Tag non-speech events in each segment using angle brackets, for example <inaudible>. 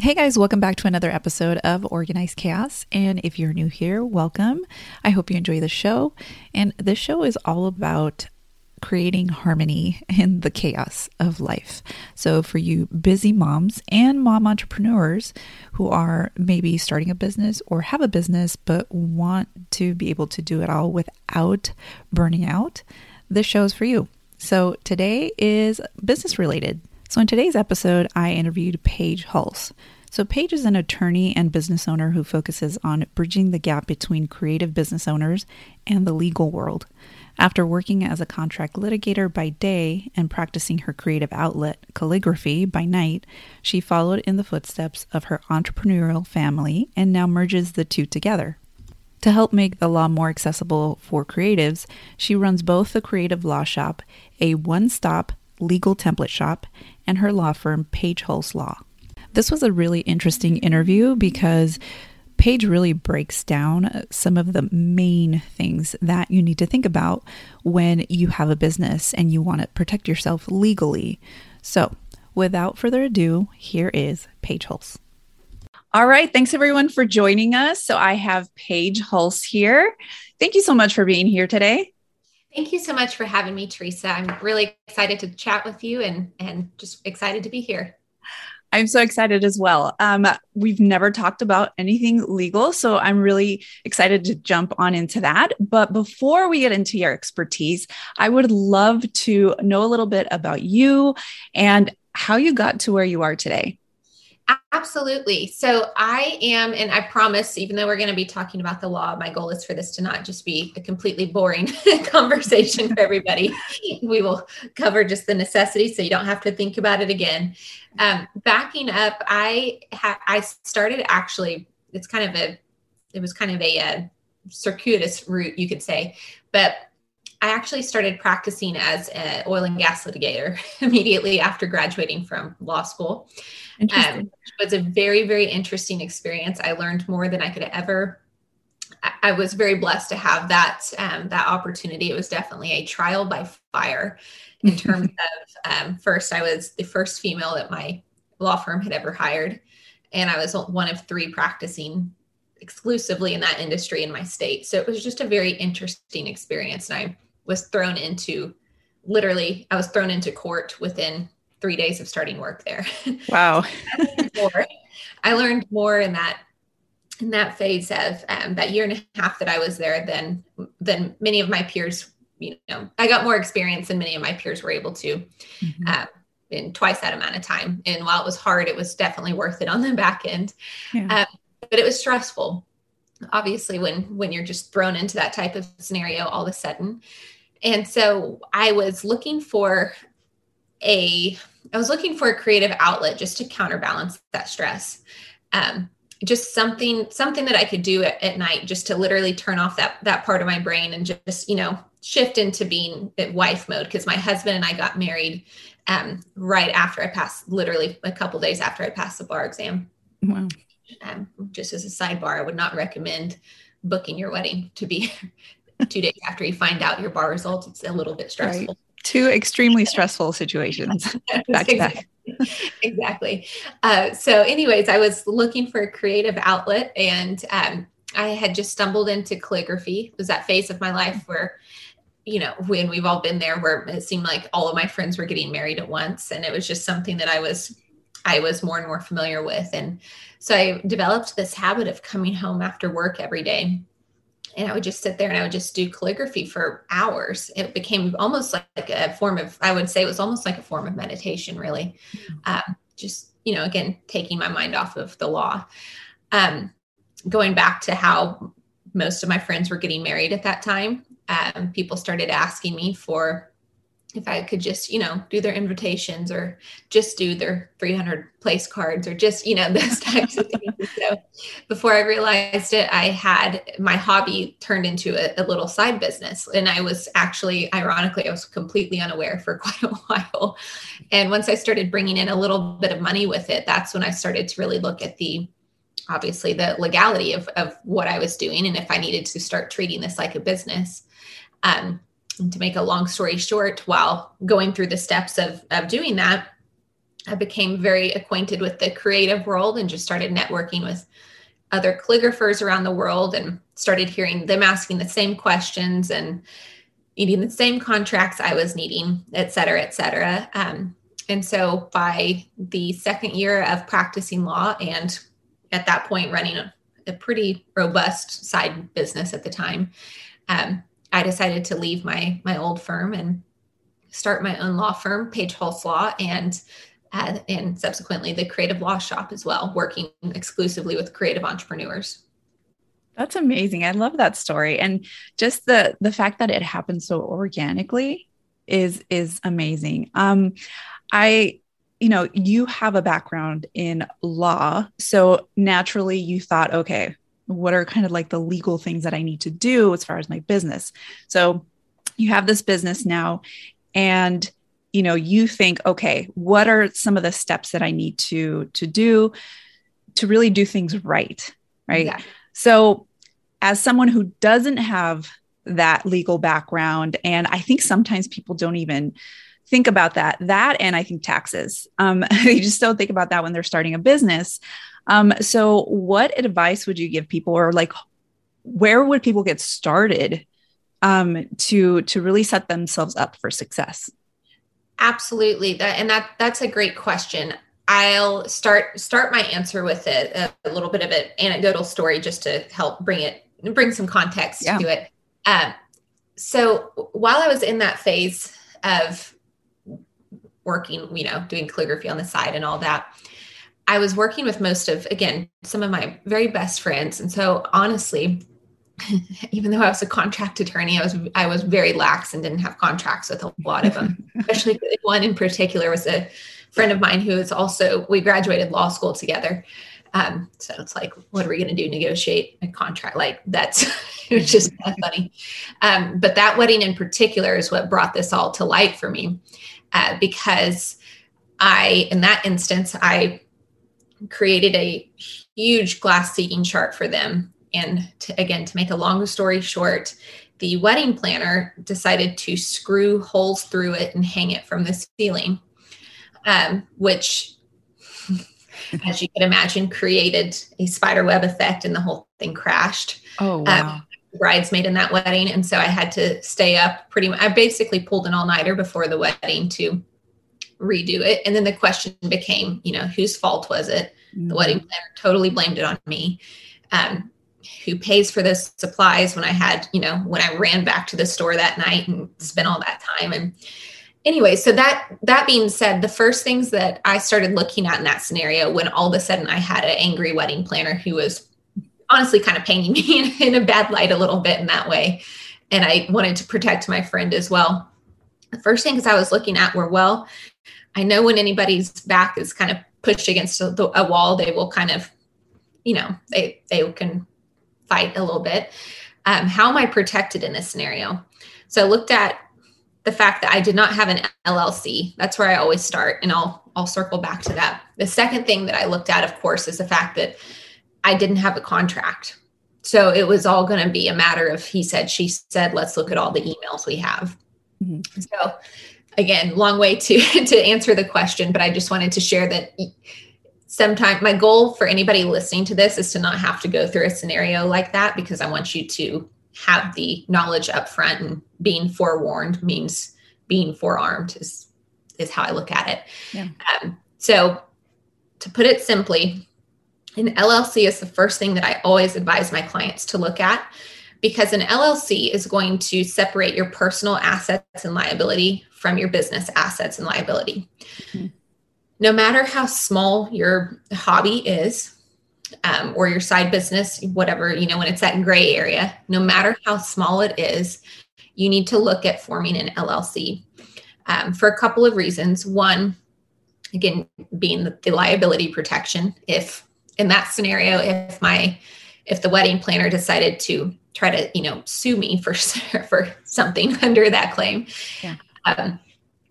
Hey guys, welcome back to another episode of Organized Chaos. And if you're new here, welcome. I hope you enjoy the show. And this show is all about creating harmony in the chaos of life. So, for you busy moms and mom entrepreneurs who are maybe starting a business or have a business but want to be able to do it all without burning out, this show is for you. So, today is business related. So, in today's episode, I interviewed Paige Hulse. So, Paige is an attorney and business owner who focuses on bridging the gap between creative business owners and the legal world. After working as a contract litigator by day and practicing her creative outlet, calligraphy, by night, she followed in the footsteps of her entrepreneurial family and now merges the two together. To help make the law more accessible for creatives, she runs both the Creative Law Shop, a one stop legal template shop, and her law firm, Paige Hulse Law. This was a really interesting interview because Paige really breaks down uh, some of the main things that you need to think about when you have a business and you want to protect yourself legally. So, without further ado, here is Paige Hulse. All right. Thanks everyone for joining us. So, I have Paige Hulse here. Thank you so much for being here today. Thank you so much for having me, Teresa. I'm really excited to chat with you and, and just excited to be here. I'm so excited as well. Um, we've never talked about anything legal, so I'm really excited to jump on into that. But before we get into your expertise, I would love to know a little bit about you and how you got to where you are today. Absolutely. So I am, and I promise, even though we're going to be talking about the law, my goal is for this to not just be a completely boring <laughs> conversation for everybody. we will cover just the necessity so you don't have to think about it again. Um, backing up, I ha- I started actually. It's kind of a, it was kind of a, a uh, circuitous route, you could say, but I actually started practicing as an oil and gas litigator <laughs> immediately after graduating from law school. Um, it was a very, very interesting experience. I learned more than I could ever. I was very blessed to have that um, that opportunity. It was definitely a trial by fire in <laughs> terms of um, first, I was the first female that my law firm had ever hired, and I was one of three practicing exclusively in that industry in my state. So it was just a very interesting experience, and I was thrown into literally I was thrown into court within three days of starting work there. <laughs> Wow. I learned more in that in that phase of um, that year and a half that I was there than than many of my peers. You know, I got more experience than many of my peers were able to mm-hmm. uh, in twice that amount of time. And while it was hard, it was definitely worth it on the back end. Yeah. Um, but it was stressful obviously when when you're just thrown into that type of scenario all of a sudden and so i was looking for a i was looking for a creative outlet just to counterbalance that stress. Um, just something something that i could do at, at, night just to literally turn off that that part of my brain and just you know shift into being at wife mode. Because my husband and i got married um, right after i passed literally a couple days after i passed the bar exam. Wow. Um, just as a sidebar, I would not recommend booking your wedding to be two days after you find out your bar results. It's a little bit stressful. Right. Two extremely stressful situations <laughs> back to back. exactly. Uh, so, anyways, I was looking for a creative outlet and um, I had just stumbled into calligraphy. It was that phase of my life where you know, when we've all been there where it seemed like all of my friends were getting married at once. And it was just something that I was I was more and more familiar with. And so I developed this habit of coming home after work every day. And I would just sit there and I would just do calligraphy for hours. It became almost like a form of, I would say it was almost like a form of meditation, really. Um, just, you know, again, taking my mind off of the law. Um, going back to how most of my friends were getting married at that time, um, people started asking me for if I could just, you know, do their invitations or just do their 300 place cards or just, you know, <laughs> those types of things. So before I realized it, I had my hobby turned into a, a, little side business. And I was actually, ironically, I was completely unaware for <laughs> quite a while. And once I started bringing in a little bit of money with it, that's when I started to really look at the, obviously, the legality of, of what I was doing and if I needed to start treating this like a business. Um, to make a long story short, while going through the steps of, of doing that, I became very acquainted with the creative world and just started networking with other calligraphers around the world and started hearing them asking the same questions and needing the same contracts I was needing, et cetera, et cetera. Um, and so by the second year of practicing law and at that point running a, a pretty robust side business at the time, um, I decided to leave my my old firm and start my own law firm, Paige Hulse Law, and uh, and subsequently the Creative Law Shop as well, working exclusively with creative entrepreneurs. That's amazing. I love that story, and just the the fact that it happened so organically is is amazing. Um, I you know you have a background in law so naturally you thought okay what are kind of like the legal things that I need to do as far as my business. So you have this business now and you know you think okay what are some of the steps that i need to to do to really do things right right yeah. so as someone who doesn't have that legal background and i think sometimes people don't even think about that that and i think taxes um, <laughs> they just don't think about that when they're starting a business um, so, what advice would you give people, or like, where would people get started um, to to really set themselves up for success? Absolutely, that and that that's a great question. I'll start start my answer with a, a little bit of an anecdotal story just to help bring it bring some context yeah. to it. Um, so while I was in that phase of working, you know, doing calligraphy on the side and all that, I was working with most of, again, some of my very best friends. And so honestly, <laughs> even though I was a contract attorney, I was I was very lax and didn't have contracts with a lot of them. <laughs> Especially one in particular was a friend of mine who is also we graduated law school together. Um, so it's like, what are we going to do? Negotiate a contract? Like that's <laughs> it was just funny. Um, but that wedding in particular is what brought this all to light for me, uh, because I, in that instance, I created a huge glass seating chart for them. And to, again, to make a long story short, the wedding planner decided to screw holes through it and hang it from the ceiling, um, which, <laughs> as you can imagine, created a spider web effect and the whole thing crashed. Oh, um, wow. Um, bridesmaid in that wedding. And so I had to stay up pretty much. I basically pulled an all nighter before the wedding to redo it. And then the question became, you know, whose fault was it? Mm-hmm. The wedding planner totally blamed it on me. Um, who pays for those supplies when I had, you know, when I ran back to the store that night and spent all that time. And anyway, so that that being said, the first things that I started looking at in that scenario when all of a sudden I had an angry wedding planner who was honestly kind of painting <laughs> me in, in a bad light a little bit in that way. And I wanted to protect my friend as well. The first things I was looking at were well, I know when anybody's back is kind of pushed against a, a wall, they will kind of, you know, they they can fight a little bit. Um, how am I protected in this scenario? So I looked at the fact that I did not have an LLC. That's where I always start, and I'll I'll circle back to that. The second thing that I looked at, of course, is the fact that I didn't have a contract. So it was all going to be a matter of he said, she said. Let's look at all the emails we have. Mm-hmm. So again, long way to <laughs> to answer the question, but I just wanted to share that sometimes my goal for anybody listening to this is to not have to go through a scenario like that because I want you to have the knowledge up front and being forewarned means being forearmed is is how I look at it. Yeah. Um, so to put it simply, an LLC is the first thing that I always advise my clients to look at because an LLC is going to separate your personal assets and liability from your business assets and liability. Mm-hmm. No matter how small your hobby is, um, or your side business, whatever, you know, when it's that gray area, no matter how small it is, you need to look at forming an LLC. um, for a couple of reasons. One, again, being the, the liability protection. If in that scenario, if my if the wedding planner decided to try to you know sue me for <laughs> for something <laughs> under that claim yeah. Um,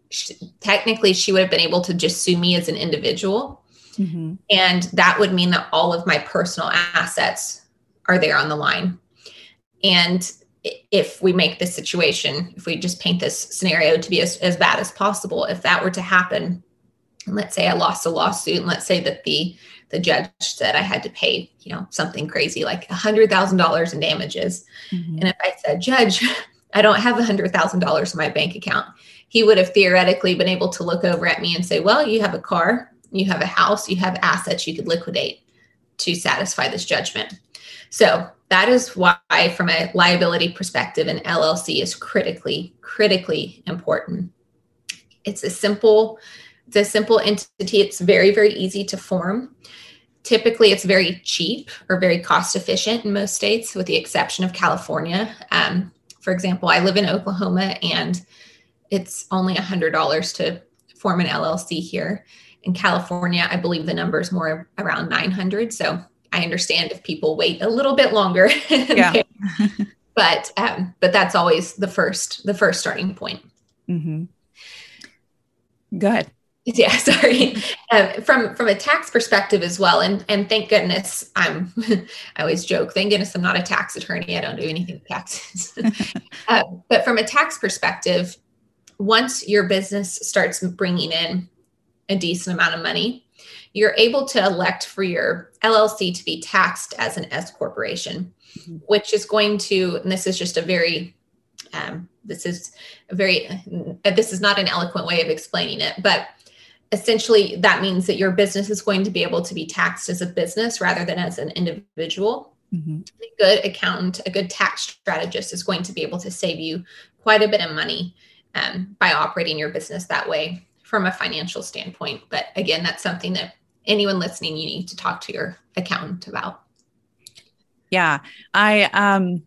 she, technically she would have been able to just sue me as an individual mm-hmm. and that would mean that all of my personal assets are there on the line and if we make this situation if we just paint this scenario to be as, as bad as possible if that were to happen let's say i lost a lawsuit and let's say that the the judge said I had to pay, you know, something crazy like a hundred thousand dollars in damages. Mm-hmm. And if I said, Judge, I don't have a hundred thousand dollars in my bank account, he would have theoretically been able to look over at me and say, Well, you have a car, you have a house, you have assets you could liquidate to satisfy this judgment. So that is why, from a liability perspective, an LLC is critically, critically important. It's a simple it's a simple entity. It's very, very easy to form. Typically, it's very cheap or very cost efficient in most states, with the exception of California. Um, for example, I live in Oklahoma and it's only $100 to form an LLC here. In California, I believe the number is more around 900. So I understand if people wait a little bit longer. <laughs> Yeah. but um, but that's always the first the first starting point. Mm-hmm. Go ahead. <laughs> yeah sorry um, from from a tax perspective as well and and thank goodness i'm <laughs> i always joke thank goodness i'm not a tax attorney i don't do anything with taxes <laughs> uh, but from a tax perspective once your business starts bringing in a decent amount of money you're able to elect for your llc to be taxed as an s corporation mm-hmm. which is going to and this is just a very um, this is a very uh, this is not an eloquent way of explaining it but essentially that means that your business is going to be able to be taxed as a business rather than as an individual. Mm-hmm. A good accountant, a good tax strategist is going to be able to save you quite a bit of money um, by operating your business that way from a financial standpoint. But again, that's something that anyone listening, you need to talk to your accountant about. Yeah. I, um,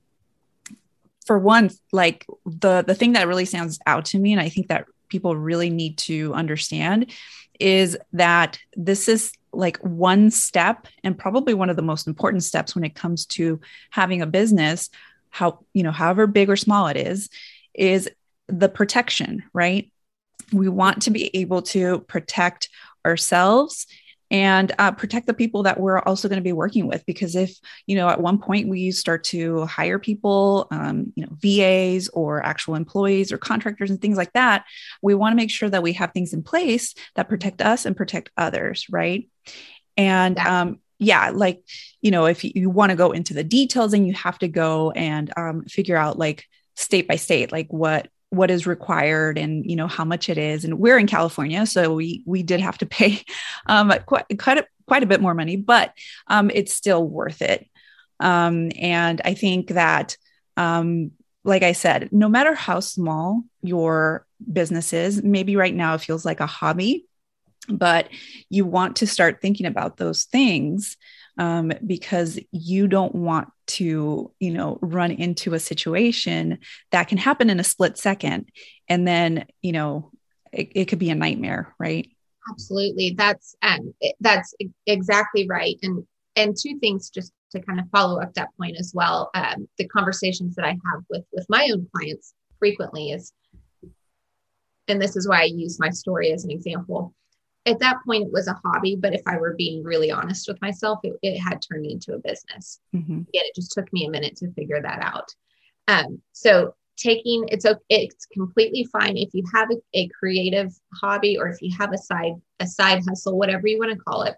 for one, like the the thing that really stands out to me, and I think that people really need to understand is that this is like one step and probably one of the most important steps when it comes to having a business how you know however big or small it is is the protection right? We want to be able to protect ourselves and uh, protect the people that we're also going to be working with because if you know at one point we start to hire people um, you know vas or actual employees or contractors and things like that we want to make sure that we have things in place that protect us and protect others right? And um, yeah like you know if you, want to go into the details and you have to go and um, figure out like state by state like what what is required and you know how much it is. And we're in california so we we did have to <laughs> pay um, quite quite a, quite a bit more money but um, it's still worth it. Um, and i think that um, like i said no matter how small your business is maybe right now it feels like a hobby but you want to start thinking about those things um, because you don't want to, you know, run into a situation that can happen in a split second. And then, you know, it, it could be a nightmare, right? Absolutely. That's, um, that's exactly right. And, and two things just to kind of follow up that point as well. Um, the conversations that I have with, with my own clients frequently is, and this is why I use my story as an example at that point it was a hobby but if i were being really honest with myself it, it had turned into a business mm-hmm. and it just took me a minute to figure that out um, so taking it's okay it's completely fine if you have a, a creative hobby or if you have a side a side hustle whatever you want to call it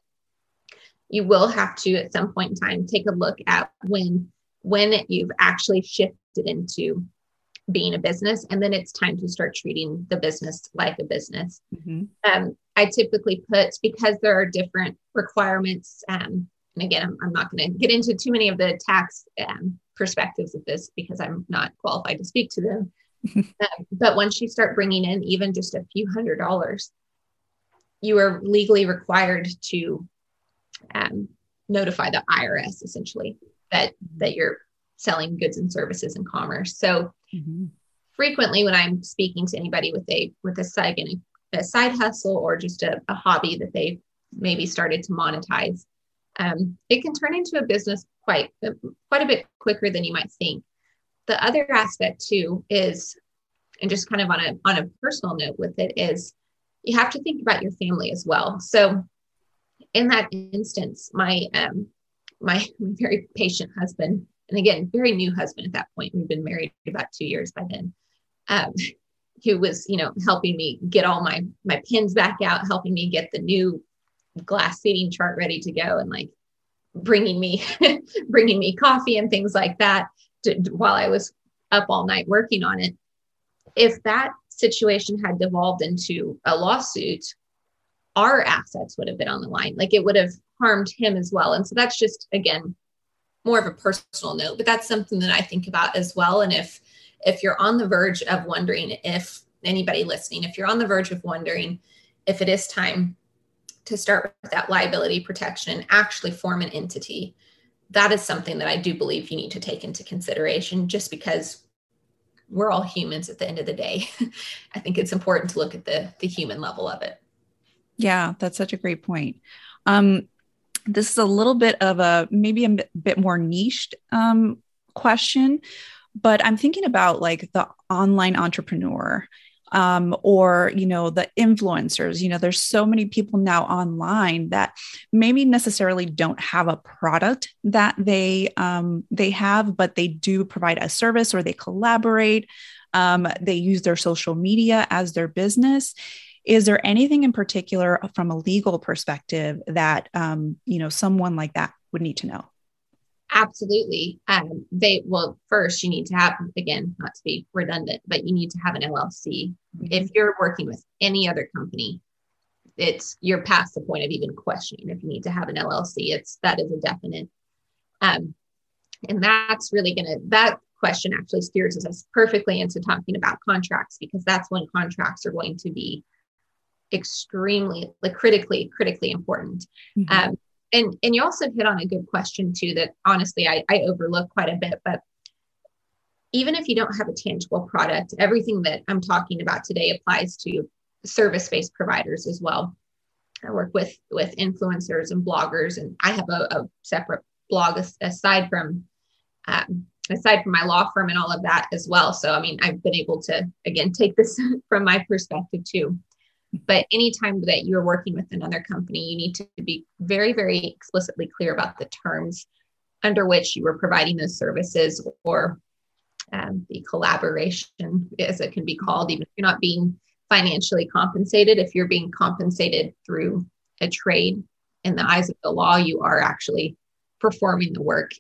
you will have to at some point in time take a look at when when you've actually shifted into being a business and then it's time to start treating the business like a business mm-hmm. um, i typically put because there are different requirements um, and again i'm, I'm not going to get into too many of the tax um, perspectives of this because i'm not qualified to speak to them <laughs> um, but once you start bringing in even just a few hundred dollars you are legally required to um, notify the irs essentially that that you're selling goods and services and commerce. So mm-hmm. frequently when I'm speaking to anybody with a with a side a side hustle or just a, a hobby that they've maybe started to monetize, um, it can turn into a business quite quite a bit quicker than you might think. The other aspect too is, and just kind of on a on a personal note with it is, you have to think about your family as well. So, in that instance, my um, my <laughs> very patient husband, and again, very new husband at that point. We've been married about two years by then. Um, who was, you know, helping me get all my my pins back out, helping me get the new glass seating chart ready to go, and like bringing me <laughs> bringing me coffee and things like that to, while I was up all night working on it. If that situation had devolved into a lawsuit, our assets would have been on the line. Like it would have harmed him as well. And so that's just again more of a personal note, but that's something that I think about as well. And if if you're on the verge of wondering if anybody listening, if you're on the verge of wondering if it is time to start with that liability protection and actually form an entity, that is something that I do believe you need to take into consideration just because we're all humans at the end of the day. <laughs> I think it's important to look at the the human level of it. Yeah, that's such a great point. Um, this is a little bit of a maybe a bit more niched um, question, but I'm thinking about like the online entrepreneur um, or you know the influencers. You know there's so many people now online that maybe necessarily don't have a product that they um, they have but they do provide a service or they collaborate um, they use their social media as their business. Is there anything in particular from a legal perspective that um, you know someone like that would need to know Absolutely. Um, they well, first you need to have again, not to be redundant, but you need to have an LLC. Mm-hmm. If you're working with any other company, it's you're past the point of even questioning if you need to have an LLC. It's that is a definite. Um, and that's really gonna that question actually steers us perfectly into talking about contracts because that's when contracts are going to be extremely like critically critically important mm-hmm. um, and and you also hit on a good question too that honestly I, I overlook quite a bit but even if you don't have a tangible product everything that i'm talking about today applies to service-based providers as well. I work with with influencers and bloggers and i have a, a separate blog aside from um, aside from my law firm and all of that as well. So i mean i've been able to again take this <laughs> from my perspective too but anytime that you're working with another company, you need to be very, very explicitly clear about the terms under which you are providing those services or um, the collaboration, as it can be called, even if you're not being financially compensated. If you're being compensated through a trade in the eyes of the law, you are actually performing the work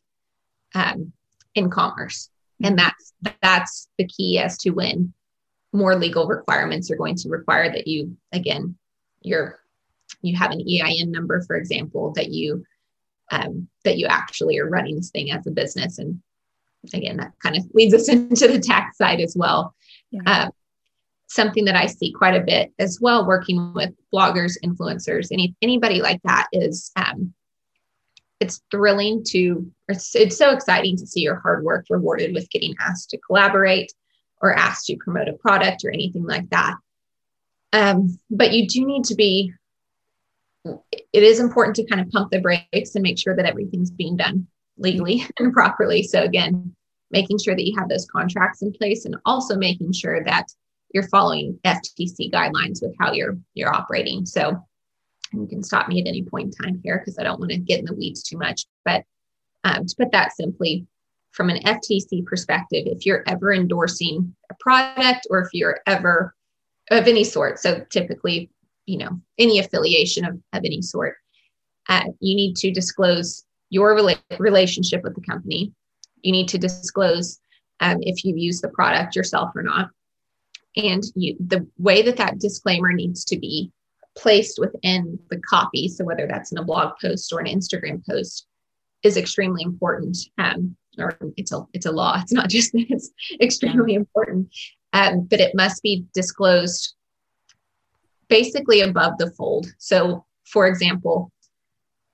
um, in commerce. And mm-hmm. that's that's the key as to when more legal requirements are going to require that you again you're you have an EIN number, for example, that you um, that you actually are running this thing as a business. And again, that kind of leads us <laughs> into the tax side as well. Yeah. Um, something that I see quite a bit as well, working with bloggers, influencers, any anybody like that is um, it's thrilling to it's, it's so exciting to see your hard work rewarded with getting asked to collaborate or asked to promote a product or anything like that. Um, but you do need to be, it is important to kind of pump the brakes and make sure that everything's being done legally <laughs> and properly. So, again, making sure that you have those contracts in place and also making sure that you're following FTC guidelines with how you're you're operating. So you can stop me at any point in time here because I don't want to get in the weeds too much. But um, to put that simply, from an FTC perspective, if you're ever endorsing a product or if you're ever of any sort, so typically, you know, any affiliation of, of any sort, uh, you need to disclose your rela- relationship with the company. You need to disclose um, if you use the product yourself or not. And you, the way that that disclaimer needs to be placed within the copy, so whether that's in a blog post or an Instagram post, is extremely important. Um, or it's a it's a law. It's not just that it's extremely important, um, but it must be disclosed basically above the fold. So, for example,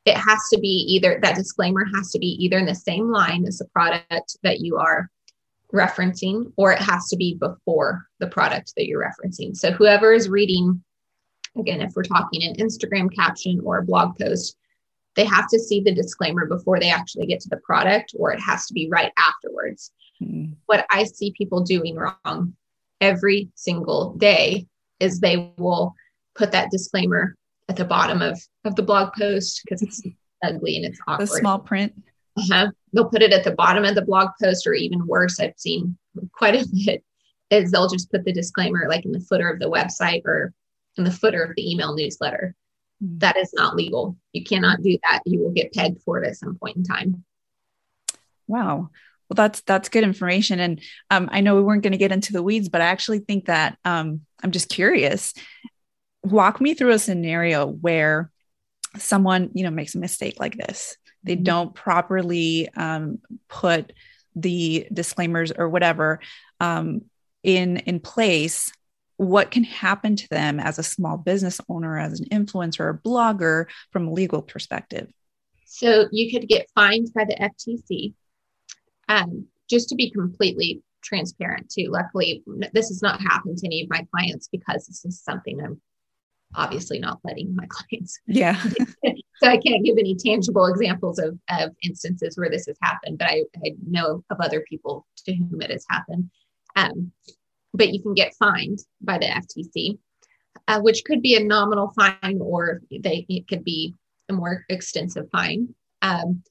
it has to be either that disclaimer has to be either in the same line as the product that you are referencing or it has to be before the product that you're referencing. So whoever is reading, again, if we're talking an Instagram caption or a blog post, they have to see the disclaimer before they actually get to the product or it has to be right afterwards. Mm-hmm. What I see people doing wrong every single day is they will put that disclaimer at the bottom of, of the blog post because it's ugly and it's awkward. The small print. Uh-huh. They'll put it at the bottom of the blog post, or even worse, I've seen quite a bit, is they'll just put the disclaimer like in the footer of the website or in the footer of the email newsletter. That is not legal. You cannot do that. You will get pegged for it at some point in time. Wow. Well, that's that's good information, and um, I know we weren't going to get into the weeds, but I actually think that um, I'm just curious. Walk me through a scenario where someone you know makes a mistake like this they mm-hmm. don't properly um, put the disclaimers or whatever um, in in place what can happen to them as a small business owner as an influencer or blogger from a legal perspective so you could get fined by the ftc um, just to be completely transparent too luckily this has not happened to any of my clients because this is something i'm obviously not letting my <laughs> clients. Yeah. <laughs> so I can't give any tangible examples of, of instances where this has happened, but I, I know of other people to whom it has happened. Um, but you can get fined by the FTC, uh, which could be a nominal fine or they, it could be a more extensive fine. Um,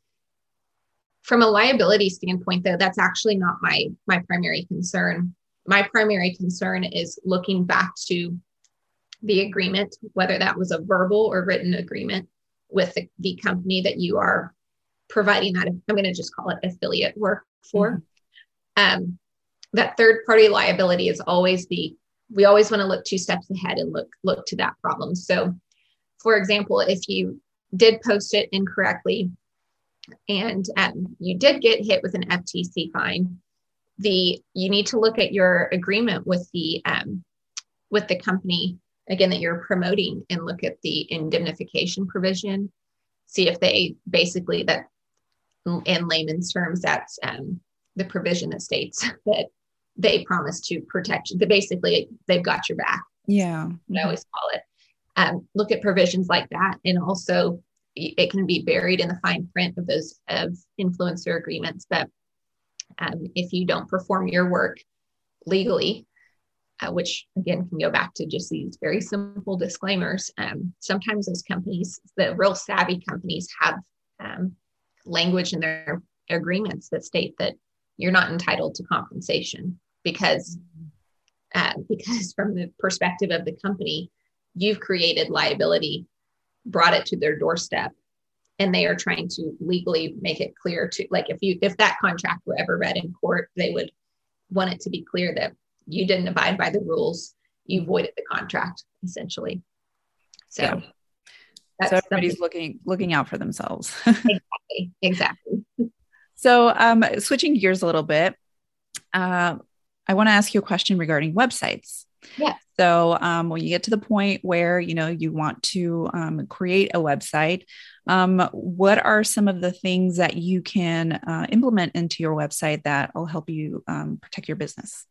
from a liability standpoint, though, that's actually not my my primary concern. My primary concern is looking back to the agreement, whether that was a verbal or written agreement with the, the company that you are providing that, I'm going to just call it affiliate work for. Mm-hmm. Um, that third party liability is always the, we always want to look two steps ahead and look, look to that problem. So for example, if you did post it incorrectly and um, you did get hit with an FTC fine, the you need to look at your agreement with the um, with the company again that you're promoting and look at the indemnification provision see if they basically that in layman's terms that's um, the provision that states <laughs> that they promise to protect you. That basically they've got your back. Yeah. I always call it. Um, look at provisions like that. And also it can be buried in the fine print of those of influencer agreements that um, if you don't perform your work legally uh, which again can go back to just these very simple disclaimers. Um, sometimes those companies, the real savvy companies, have um, language in their agreements that state that you're not entitled to compensation because uh, because from the perspective of the company, you've created liability, brought it to their doorstep, and they are trying to legally make it clear to like if you if that contract were ever read in court, they would want it to be clear that you didn't abide by the rules you voided the contract essentially so yeah. so everybody's something. looking looking out for themselves <laughs> exactly exactly so um switching gears a little bit uh, i want to ask you a question regarding websites yeah so um, when you get to the point where you know you want to um, create a website um, what are some of the things that you can uh, implement into your website that will help you um, protect your business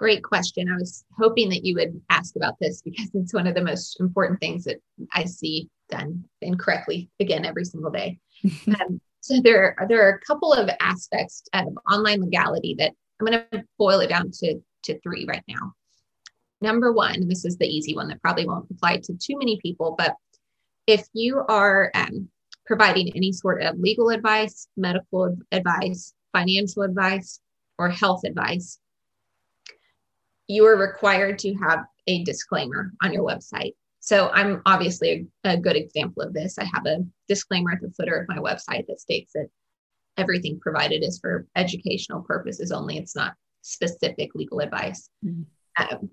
Great question. I was hoping that you would ask about this because it's one of the most important things that I see done incorrectly again every single day. <laughs> um, so there are, there are a couple of aspects of online legality that I'm going to boil it down to, to three right now. Number one, this is the easy one that probably won't apply to too many people, but if you are um, providing any sort of legal advice, medical advice, financial advice, or health advice, you are required to have a disclaimer on your website. So I'm obviously a, a, good example of this. I have a disclaimer at the footer of my website that states that everything provided is for educational purposes only. It's not specific legal advice. Mm-hmm. Um,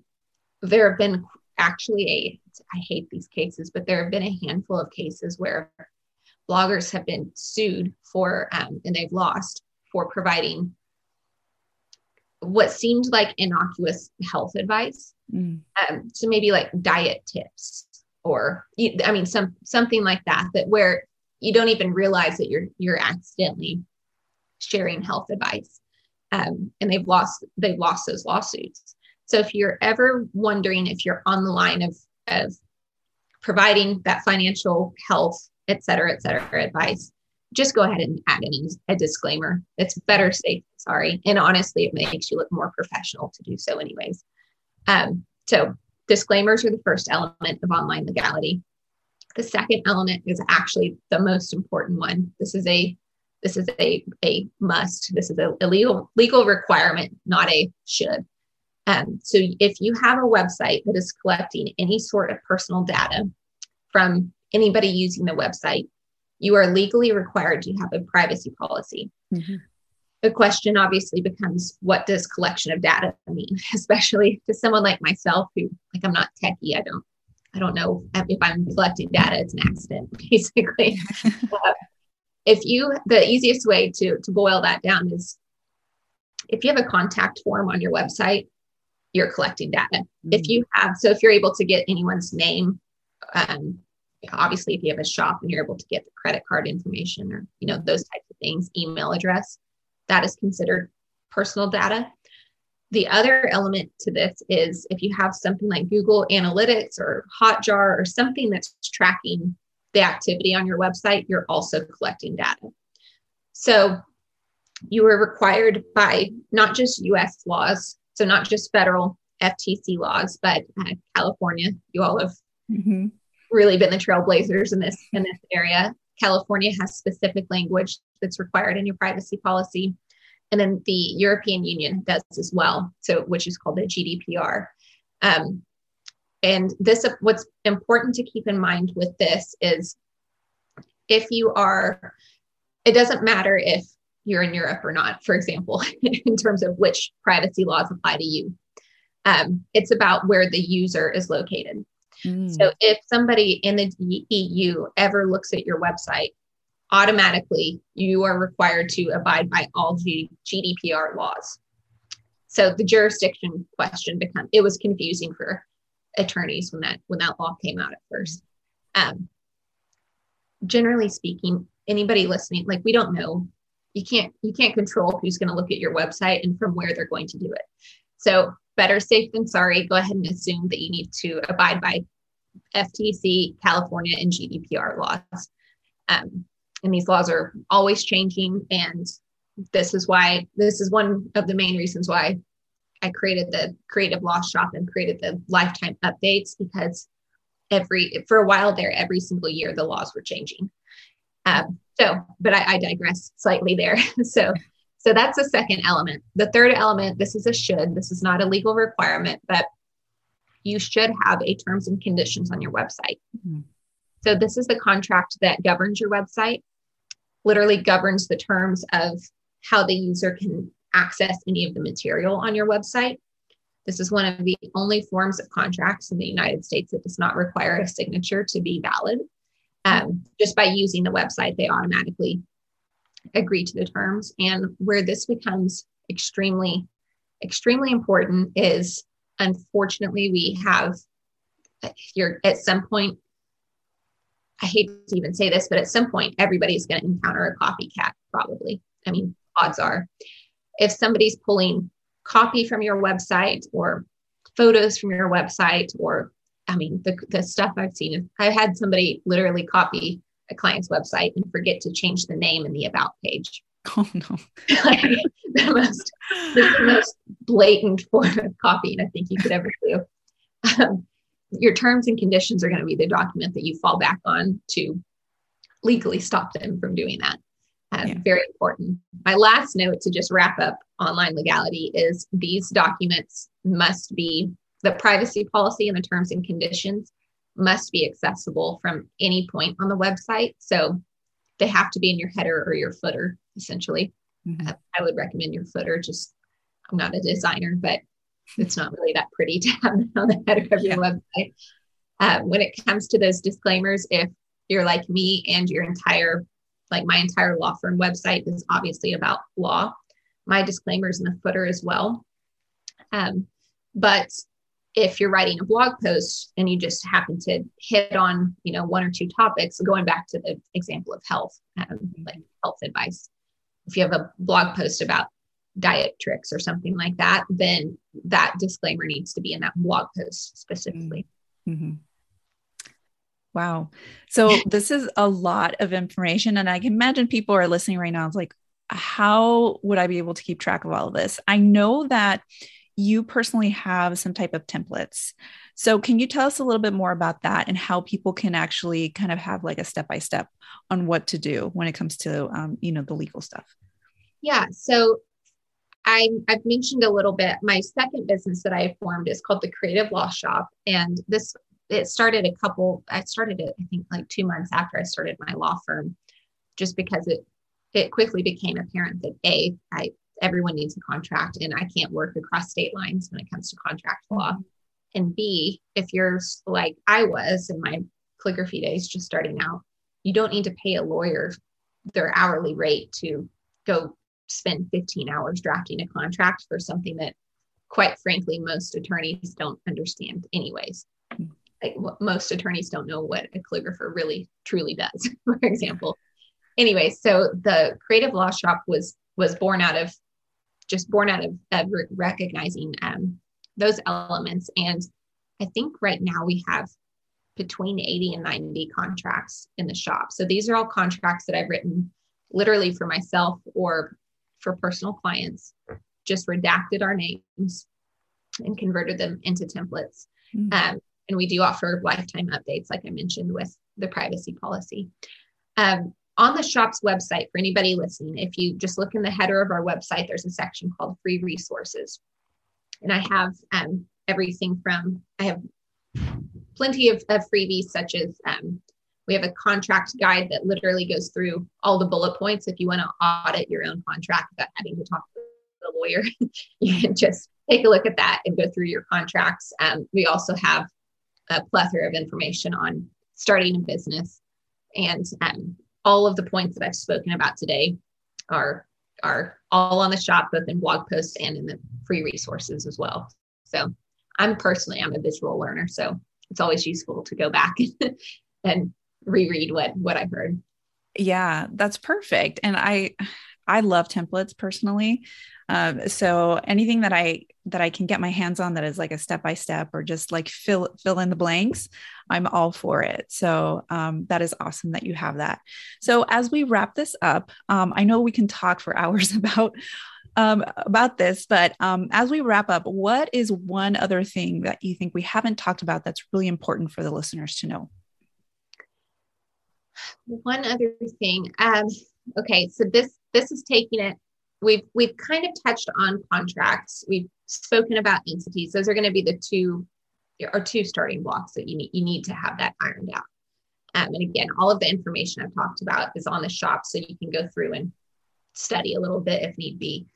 there have been actually a, I hate these cases, but there have been a handful of cases where bloggers have been sued for, um, and they've lost for providing what seemed like innocuous health advice. Mm. Um, so maybe like diet tips or I mean some something like that that where you don't even realize that you're you're accidentally sharing health advice. um, and they've lost they've lost those lawsuits. So if you're ever wondering if you're on the line of of providing that financial health, et cetera, et cetera advice, just go ahead and add in a disclaimer. It's better safe sorry. And honestly, it makes you look more professional to do so, anyways. Um, so disclaimers are the first element of online legality. The second element is actually the most important one. This is a this is a, a must. This is a, a legal legal requirement, not a should. Um, so if you have a website that is collecting any sort of personal data from anybody using the website, you are legally required to have a privacy policy. Mm-hmm. The question obviously becomes what does collection of data mean, <laughs> especially to someone like myself who like I'm not techie. I don't I don't know if I'm collecting data, it's an accident, <laughs> basically. <laughs> uh, if you the easiest way to to boil that down is if you have a contact form on your website, you're collecting data. Mm-hmm. If you have so if you're able to get anyone's name, um, obviously if you have a shop and you're able to get the credit card information or you know those types of things, email address, that is considered personal data. The other element to this is if you have something like Google Analytics or Hotjar or something that's tracking the activity on your website, you're also collecting data. So you are required by not just US laws, so not just federal FTC laws, but uh, California. You all have mm-hmm. really been the trailblazers in this in this area. California has specific language that's required in your privacy policy. And then the European Union does as well, so which is called the GDPR. Um, and this, what's important to keep in mind with this is if you are, it doesn't matter if you're in Europe or not, for example, <laughs> in terms of which privacy laws apply to you. Um, it's about where the user is located. Mm. So if somebody in the EU ever looks at your website, automatically you are required to abide by all G- GDPR laws. So the jurisdiction question become it was confusing for attorneys when that when that law came out at first. Um, generally speaking, anybody listening, like we don't know, you can't you can't control who's going to look at your website and from where they're going to do it. So better safe than sorry. Go ahead and assume that you need to abide by FTC, California, and GDPR laws. Um, and these laws are always changing. And this is why this is one of the main reasons why I created the creative law shop and created the lifetime updates because every for a while there, every single year the laws were changing. Um, so, but I, I digress slightly there. <laughs> so so that's the second element. The third element, this is a should, this is not a legal requirement, but you should have a terms and conditions on your website. Mm-hmm. So this is the contract that governs your website, literally governs the terms of how the user can access any of the material on your website. This is one of the only forms of contracts in the United States that does not require a signature to be valid. Um, just by using the website, they automatically agree to the terms. And where this becomes extremely, extremely important is unfortunately, we have, you're at some point, I hate to even say this, but at some point, everybody's going to encounter a copycat, probably. I mean, odds are. If somebody's pulling copy from your website or photos from your website, or I mean, the, the stuff I've seen, i've had somebody literally copy a client's website and forget to change the name in the about page. <laughs> Oh no. like, <laughs> the most the most blatant form of copying I think you could ever do. Um, your terms and conditions are going to be the document that you fall back on to legally stop them from doing that. Um, yeah. Very important. My last note to just wrap up online legality is these documents must be the privacy policy and the terms and conditions must be accessible from any point on the website. So they have to be in your header or your footer, essentially. Mm-hmm. Uh, I would recommend your footer. Just, I'm not a designer, but it's not really that pretty to have on the header of yeah. your website. Uh, when it comes to those disclaimers, if you're like me and your entire, like my entire law firm website is obviously about law, my disclaimers in the footer as well. Um, but if you're writing a blog post and you just happen to hit on you know one or two topics going back to the example of health um, like health advice if you have a blog post about diet tricks or something like that, then that disclaimer needs to be in that blog post specifically. Mm-hmm. Wow. So this is a lot of information. And I can imagine people are listening right now. It's like, how would I be able to keep track of all of this? I know that you personally have some type of templates. So can you tell us a little bit more about that and how people can actually kind of have like a step by step on what to do when it comes to um, you know the legal stuff? Yeah. So I, I've mentioned a little bit. My second business that I formed is called the Creative Law Shop, and this it started a couple. I started it, I think, like two months after I started my law firm, just because it it quickly became apparent that a I everyone needs a contract, and I can't work across state lines when it comes to contract law. And B, if you're like I was in my calligraphy days, just starting out, you don't need to pay a lawyer their hourly rate to go spend 15 hours drafting a contract for something that quite frankly most attorneys don't understand anyways hmm. Like most attorneys don't know what a calligrapher really truly does <laughs> for example anyway so the creative law shop was was born out of just born out of, of recognizing um, those elements and i think right now we have between 80 and 90 contracts in the shop so these are all contracts that i've written literally for myself or for personal clients, just redacted our names and converted them into templates. Mm-hmm. Um, and we do offer lifetime updates, like I mentioned, with the privacy policy. Um, on the shop's website, for anybody listening, if you just look in the header of our website, there's a section called free resources. And I have um, everything from, I have plenty of, of freebies such as um, we have a contract guide that literally goes through all the bullet points. If you want to audit your own contract without having to talk to the lawyer, <laughs> you can just take a look at that and go through your contracts. Um, we also have a plethora of information on starting a business, and um, all of the points that I've spoken about today are are all on the shop, both in blog posts and in the free resources as well. So I'm personally I'm a visual learner, so it's always useful to go back <laughs> and reread what what I heard. Yeah, that's perfect. And I I love templates personally. Um, so anything that I that I can get my hands on that is like a step by step or just like fill fill in the blanks, I'm all for it. So um, that is awesome that you have that. So as we wrap this up, um, I know we can talk for <laughs> hours about um, about this, but um, as we wrap up, what is one other thing that you think we haven't talked about that's really important for the listeners to know? one other thing. Okay, so this this is taking it. We've we've kind of touched on contracts. We've spoken about entities. Those are going to be the two or two starting blocks that you need you need to have that ironed out. Um, and again, all of the information I've talked about is on the shop, so you can go through and study a little bit if need be.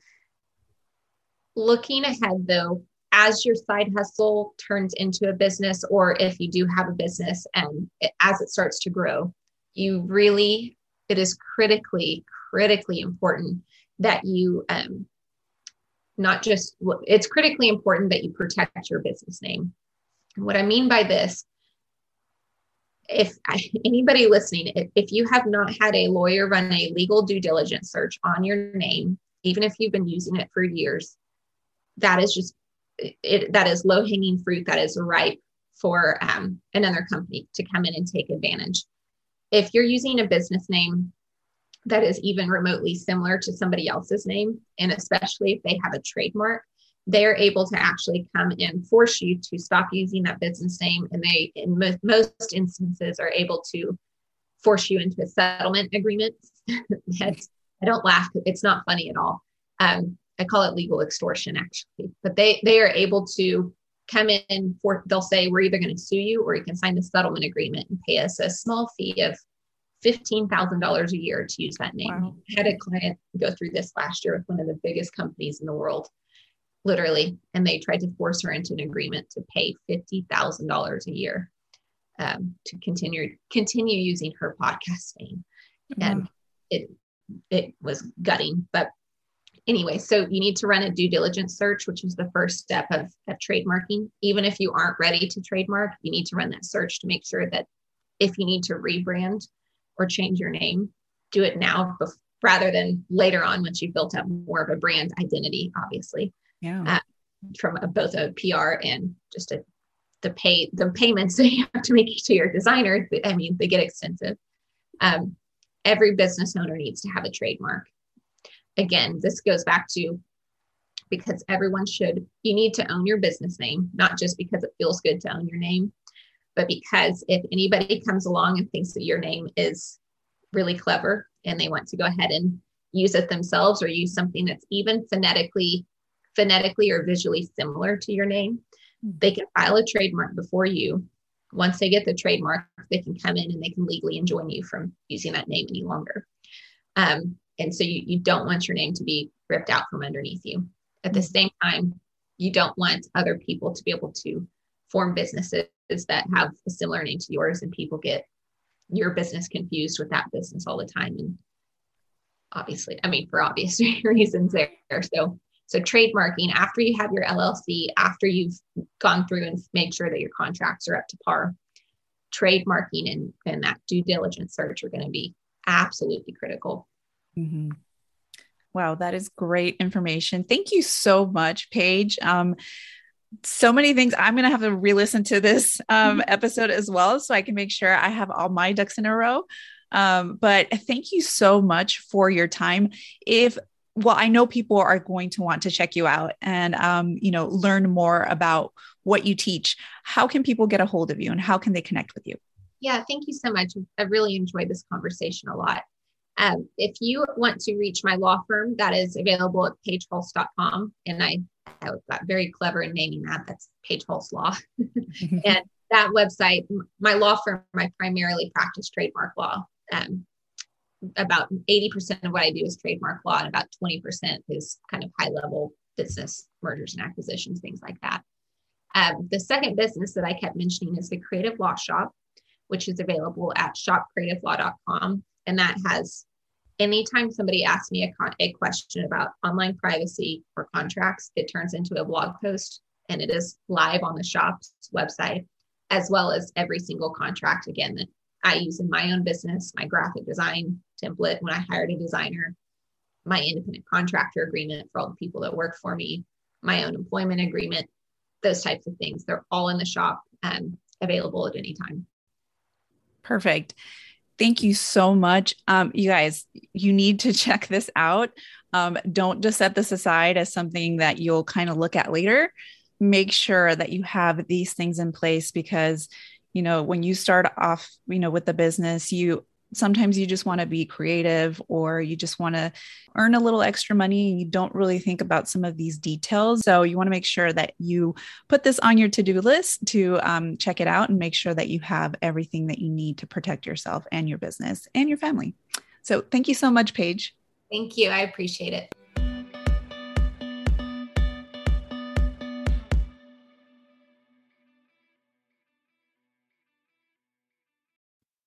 Looking ahead, though, as your side hustle turns into a business, or if you do have a business and it, as it starts to grow, you really, it is critically, critically important that you um, not just, it's critically important that you protect your business name. what I mean by this, if anybody listening, if, if you have not had a lawyer run a legal due diligence search on your name, even if you've been using it for years, that is just it, that is low hanging fruit that is ripe for um, another company to come in and take advantage if you're using a business name that is even remotely similar to somebody else's name, and especially if they have a trademark, they're able to actually come and force you to stop using that business name. And they, in mo- most instances, are able to force you into a settlement agreement. <laughs> I don't laugh; it's not funny at all. Um, I call it legal extortion, actually. But they they are able to come in for they'll say we're either going to sue you or you can sign the settlement agreement and pay us a small fee of $15,000 a year to use that name. Wow. I had a client go through this last year with one of the biggest companies in the world, literally, and they tried to force her into an agreement to pay $50,000 a year um, to continue continue using her podcast name. And it it was gutting, but anyway, so you need to run a due diligence search, which is the first step of, of trademarking. Even if you aren't ready to trademark, you need to run that search to make sure that if you need to rebrand or change your name, do it now rather than later on once you've built up more of a brand identity, obviously. Yeah. Uh, from a, both a PR and just a the pay the payments <laughs> that you have to make to your designer. I mean, they get extensive. Um, every business owner needs to have a trademark. Again, this goes back to because everyone should, you need to own your business name, not just because it feels good to own your name, but because if anybody comes along and thinks that your name is really clever and they want to go ahead and use it themselves or use something that's even phonetically phonetically or visually similar to your name they can file a trademark before you. Once they get the trademark they can come in and they can legally enjoin you from using that name any longer. Um, and so you, you don't want your name to be ripped out from underneath you. At the same time you don't want other people to be able to form businesses that have a similar name to yours and people get your business confused with that business all the time. And obviously i mean for obvious <laughs> reasons there. So so trademarking after you have your llc after you've gone through and made sure that your contracts are up to par trademarking and, and that due diligence search are going to be absolutely critical mm-hmm. wow that is great information thank you so much paige um, so many things. I'm going to have to re listen to this um, mm-hmm. episode as well so I can make sure I have all my ducks in a row. Um, but thank you so much for your time. If well, I know people are going to want to check you out and um, you know learn more about what you teach. How can people get a hold of you, and how can they connect with you? Yeah, thank you so much. I really enjoyed this conversation a lot. Um, if you want to reach my law firm, that is available at paigehulse.com. And I I got very clever in naming that. That's Paige Hulse Law. <laughs> <laughs> and that website, my law firm, I primarily practice trademark law. Um, about 80% of what I do is trademark law, and about 20% is kind of high level business mergers and acquisitions, things like that. Um, the second business that I kept mentioning is the Creative Law Shop, which is available at shopcreativelaw.com. And that has anytime somebody asks me a, con- a question about online privacy or contracts, it turns into a blog post and it is live on the shop's website, as well as every single contract again that I use in my own business, my graphic design template when I hired a designer, my independent contractor agreement for all the people that work for me, my own employment agreement, those types of things. They're all in the shop and available at any time. Perfect. Thank you so much. Um, you guys, you need to <laughs> check this out. Um, don't just set this aside as something that you'll kind of look at later. Make sure that you have these things in place because, you know, when you start off, you know, with the business, you sometimes you just want to be creative or you just want to earn a little extra money and you don't really think about some of these details. So you want to make sure that you put this on your to do list to um, check it out and make sure that you have everything that you need to protect yourself and your business and your family. So thank you so much, Paige. Thank you. I appreciate it.